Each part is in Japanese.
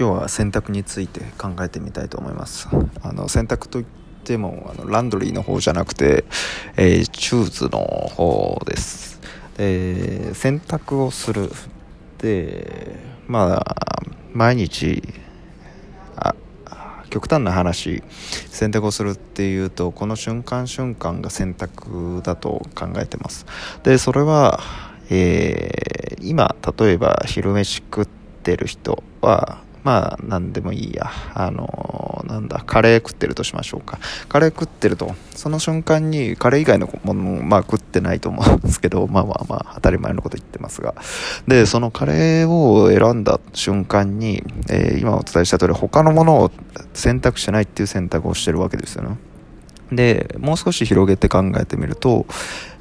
今日は洗濯について考えてみたいと思います。あの洗濯といってもあのランドリーの方じゃなくて、えー、シューズの方です。で洗濯をする。でまあ毎日極端な話洗濯をするっていうとこの瞬間瞬間が洗濯だと考えてます。でそれは、えー、今例えば昼飯食ってる人はまあ、なんでもいいや。あのー、なんだ、カレー食ってるとしましょうか。カレー食ってると、その瞬間に、カレー以外のものも、まあ食ってないと思うんですけど、まあまあまあ、当たり前のこと言ってますが。で、そのカレーを選んだ瞬間に、えー、今お伝えした通り、他のものを選択しないっていう選択をしてるわけですよね。で、もう少し広げて考えてみると、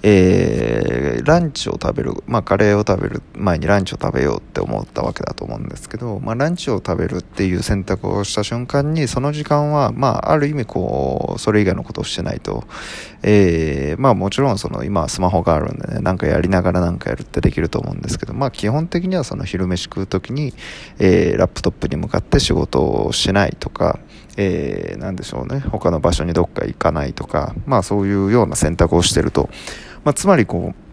えー、ランチを食べる、まあ、カレーを食べる前にランチを食べようって思ったわけだと思うんですけど、まあ、ランチを食べるっていう選択をした瞬間に、その時間は、まあ、ある意味こう、それ以外のことをしてないと、えー、まあ、もちろんその、今スマホがあるんでね、なんかやりながらなんかやるってできると思うんですけど、まあ、基本的にはその昼飯食う時に、えー、ラップトップに向かって仕事をしないとか、えー、なんでしょうね、他の場所にどっか行かないとか、まあ、そういうような選択をしてると、まあ、つまりこう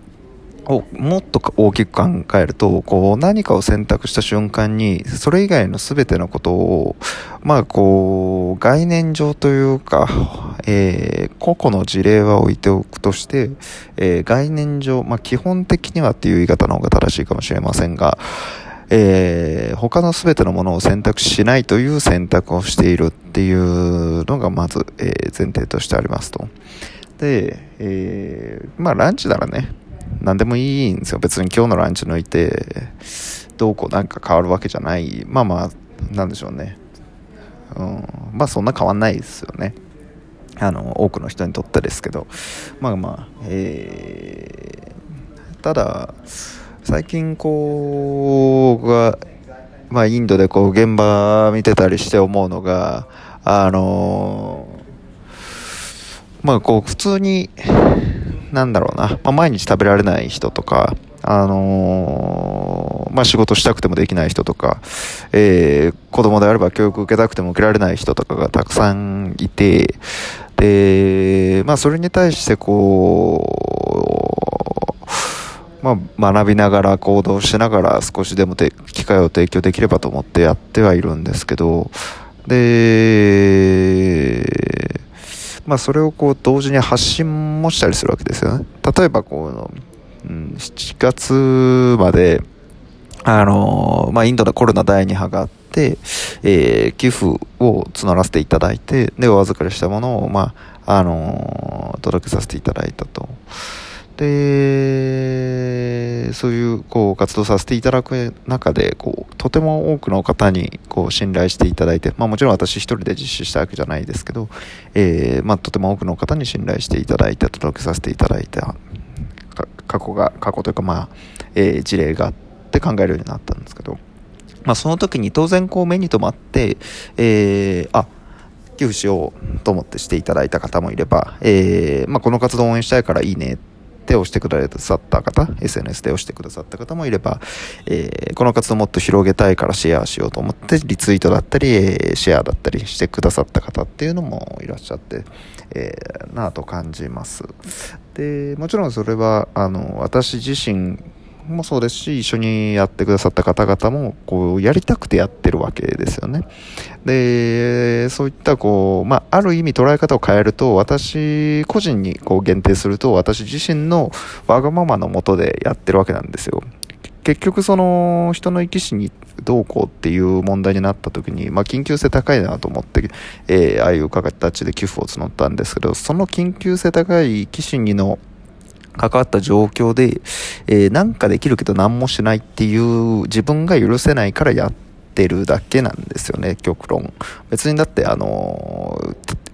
もっと大きく考えると、こう何かを選択した瞬間に、それ以外の全てのことを、まあこう、概念上というか、えー、個々の事例は置いておくとして、えー、概念上、まあ基本的にはっていう言い方の方が正しいかもしれませんが、えー、他の全てのものを選択しないという選択をしているっていうのがまず、えー、前提としてありますと。で、えー、まあランチならね、何でもいいんですよ。別に今日のランチ抜いて、どうこうなんか変わるわけじゃない。まあまあ、なんでしょうね。うん、まあそんな変わんないですよね。あの、多くの人にとってですけど。まあまあ、えー、ただ、最近こう、が、まあインドでこう現場見てたりして思うのが、あのまあこう普通に、なんだろうな、まあ、毎日食べられない人とか、あの、まあ、仕事したくてもできない人とか、えー、子供であれば教育受けたくても受けられない人とかがたくさんいて、で、まあ、それに対してこう、まあ、学びながら行動しながら少しでも機会を提供できればと思ってやってはいるんですけど、で、まあ、それをこう同時に発信もしたりするわけですよね。例えばこう、うん、7月まで、あのまあ、インドでコロナ第2波があって、えー、寄付を募らせていただいて、で、お預かりしたものを、まあ、あの届けさせていただいたと。で、そういうこう活動させていただく中で、こう、とても多くの方にこう信頼していただいて、まあもちろん私一人で実施したわけじゃないですけど、えー、まあとても多くの方に信頼していただいて、届けさせていただいた過去が、過去というかまあ、えー、事例があって考えるようになったんですけど、まあその時に当然こう目に留まって、えー、あ、寄付しようと思ってしていただいた方もいれば、えー、まあこの活動を応援したいからいいね手をしてくださった方、SNS で押してくださった方もいれば、えー、この活動もっと広げたいからシェアしようと思って、リツイートだったり、シェアだったりしてくださった方っていうのもいらっしゃって、えー、なぁと感じます。で、もちろんそれは、あの、私自身もそうですし、一緒にやってくださった方々も、こう、やりたくてやってるわけですよね。で、そういった、こう、まあ、ある意味捉え方を変えると、私個人にこう限定すると、私自身のわがままのもとでやってるわけなんですよ。結局その人の生き死にどうこうっていう問題になった時に、まあ、緊急性高いなと思って、えー、ああいう形で寄付を募ったんですけど、その緊急性高い生き死にの関わった状況で、えー、なんかできるけど何もしないっていう自分が許せないからやってるだけなんですよね、極論。別にだってあのー、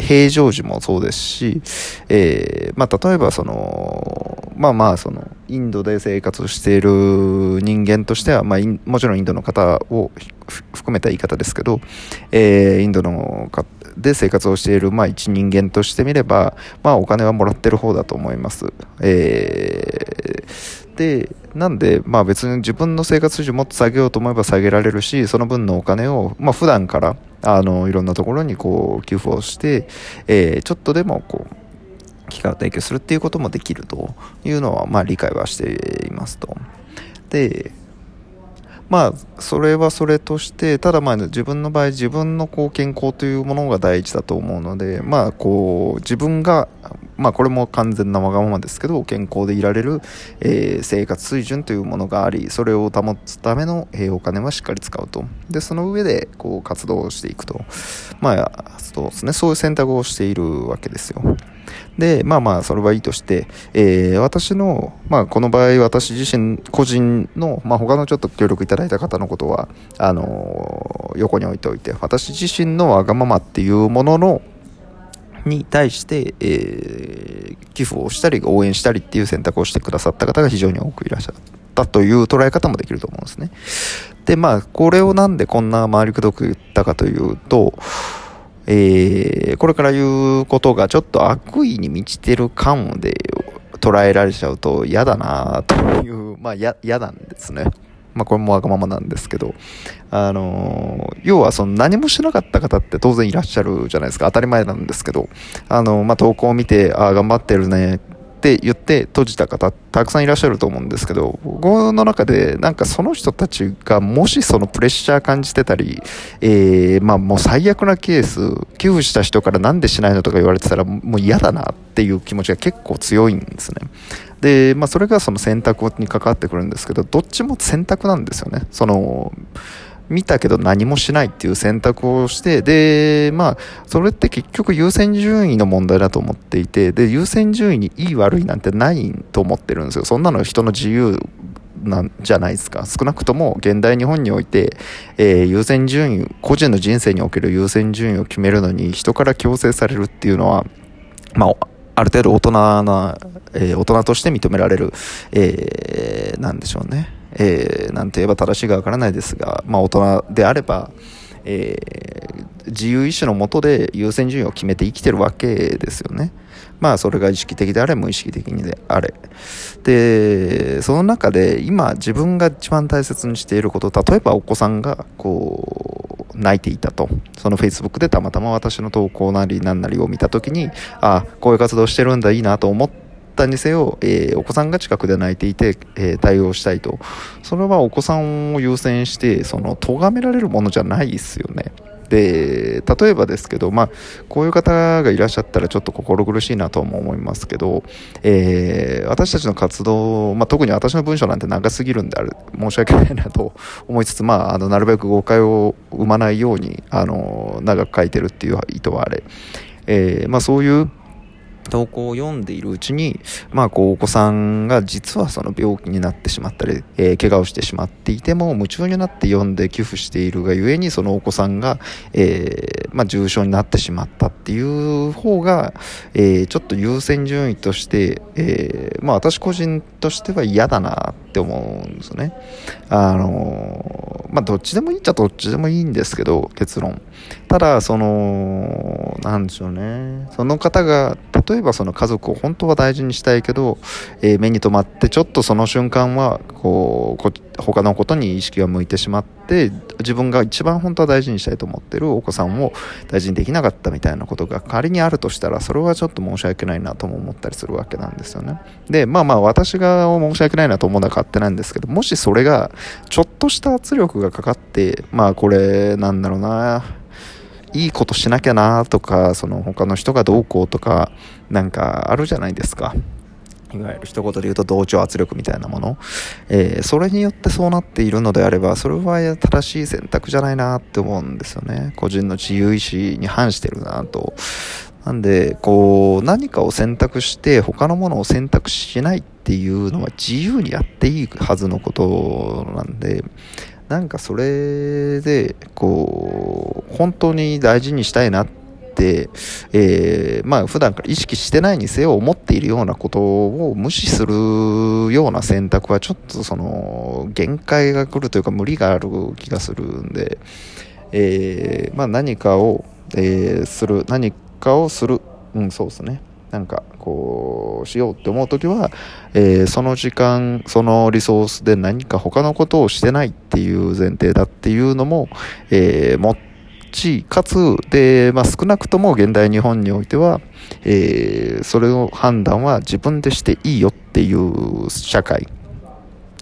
平常時もそうですし、えー、まあ、例えばその、まあまあ、その、インドで生活している人間としては、まあ、もちろんインドの方を含めた言い方ですけど、えー、インドの方で生活をしている、まあ、一人間としてみれば、まあ、お金はもらってる方だと思います。えー、でなんで、まあ、別に自分の生活水準もっと下げようと思えば下げられるしその分のお金を、まあ普段からあのいろんなところにこう寄付をして、えー、ちょっとでもこう機会を提供するっていうこともできるというのは、まあ、理解はしていますと。でまあそれはそれとしてただまあ自分の場合自分のこう健康というものが第一だと思うのでまあこう自分がまあこれも完全なわがままですけど健康でいられる、えー、生活水準というものがありそれを保つための、えー、お金はしっかり使うと。でその上でこう活動していくと。まあそうですね。そういう選択をしているわけですよ。で、まあまあ、それはいいとして、えー、私の、まあ、この場合、私自身、個人の、まあ、他のちょっと協力いただいた方のことは、あのー、横に置いておいて、私自身のわがままっていうものの、に対して、えー、寄付をしたり、応援したりっていう選択をしてくださった方が非常に多くいらっしゃったという捉え方もできると思うんですね。で、まあ、これをなんでこんな回りくどく言ったかというと、えー、これから言うことがちょっと悪意に満ちてる感で捉えられちゃうと嫌だなという、まあ嫌なんですね。まあこれもわがままなんですけど、あのー、要はその何もしなかった方って当然いらっしゃるじゃないですか。当たり前なんですけど、あのー、まあ投稿を見て、ああ、頑張ってるねって言って閉じた方たくさんいらっしゃると思うんですけど僕の中でなんかその人たちがもしそのプレッシャー感じてたり、えー、まあもう最悪なケース寄付した人からなんでしないのとか言われてたらもう嫌だなっていう気持ちが結構強いんですね。でまあそれがその選択に関わってくるんですけどどっちも選択なんですよね。その見たけど何もしないっていう選択をして、で、まあ、それって結局優先順位の問題だと思っていて、で、優先順位にいい悪いなんてないと思ってるんですよ。そんなの人の自由なんじゃないですか。少なくとも現代日本において、えー、優先順位、個人の人生における優先順位を決めるのに人から強制されるっていうのは、まあ、ある程度大人な、えー、大人として認められる、えー、なんでしょうね。えー、なんて言えば正しいかわからないですが、まあ、大人であれば、えー、自由意志のもとで優先順位を決めて生きてるわけですよね。まあそれが意識的であれ無意識的にであれ。で、その中で今自分が一番大切にしていること、例えばお子さんがこう泣いていたと。その Facebook でたまたま私の投稿なり何なりを見た時に、ああ、こういう活動してるんだいいなと思ってったにせよ、えー、お子さんが近くで泣いていて、えー、対応したいと。それはお子さんを優先して、その、咎められるものじゃないですよね。で、例えばですけど、まあ、こういう方がいらっしゃったらちょっと心苦しいなとも思いますけど、えー、私たちの活動、まあ、特に私の文章なんて長すぎるんである、申し訳ないなと思いつつ、まあ、あの、なるべく誤解を生まないように、あの、長く書いてるっていう意図はあれ。えー、まあ、そういう、投稿を読んでいるうちに、まあ、こう、お子さんが実はその病気になってしまったり、えー、怪我をしてしまっていても、夢中になって読んで寄付しているがゆえに、そのお子さんが、えー、まあ、重症になってしまったっていう方が、えー、ちょっと優先順位として、えまあ、私個人としては嫌だなって思うんですよね。あのまあ、どっちでもいいっちゃどっちでもいいんですけど、結論。ただ、その、なんでしょうね。その方が、例えばその家族を本当は大事にしたいけど、えー、目に留まってちょっとその瞬間はこう他のことに意識が向いてしまって自分が一番本当は大事にしたいと思ってるお子さんを大事にできなかったみたいなことが仮にあるとしたらそれはちょっと申し訳ないなとも思ったりするわけなんですよね。でまあまあ私が申し訳ないなと思うのは勝手なんですけどもしそれがちょっとした圧力がかかってまあこれなんだろうな。いいことしなきゃなとか、その他の人がどうこうとか、なんかあるじゃないですか。いわゆる一言で言うと同調圧力みたいなもの、えー、それによってそうなっているのであればそれは正しい選択じゃないなって思うんですよね。個人の自由意志に反してるなと。なんでこう何かを選択して他のものを選択しないっていうのは自由にやっていいはずのことなんでなんかそれでこう本当に大事にしたいなって、えー、まあ普段から意識してないにせよ思っているようなことを無視するような選択はちょっとその限界が来るというか無理がある気がするんで、えー、まあ何かを、えー、する何かをするうんそうですね。なんかこうをしようって思う時は、えー、その時間そのリソースで何か他のことをしてないっていう前提だっていうのも、えー、持ちかつで、まあ、少なくとも現代日本においては、えー、それの判断は自分でしていいよっていう社会。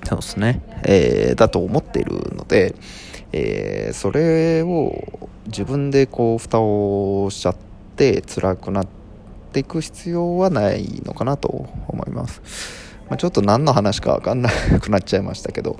そうですね、えー、だと思っているので、えー、それを自分でこう蓋をしちゃって辛くなってていく必要はないのかなと思います、まあ、ちょっと何の話か分かんなくなっちゃいましたけど、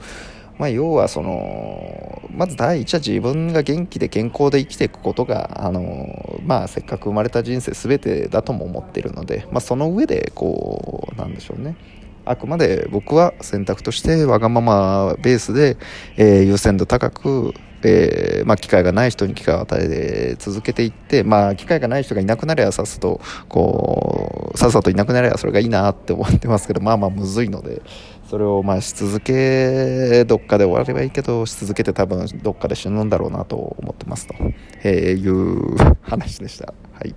まあ、要はそのまず第一は自分が元気で健康で生きていくことがあの、まあ、せっかく生まれた人生全てだとも思ってるので、まあ、その上でこうなんでしょうね。あくまで僕は選択としてわがままベースで、えー、優先度高く、えー、まあ、機会がない人に機会を与えて続けていって、まあ、機会がない人がいなくなればさっさと、こう、さっさといなくなればそれがいいなって思ってますけど、まあまあむずいので、それをまあし続け、どっかで終わればいいけど、し続けて多分どっかで死ぬんだろうなと思ってますと、えー、いう話でした。はい。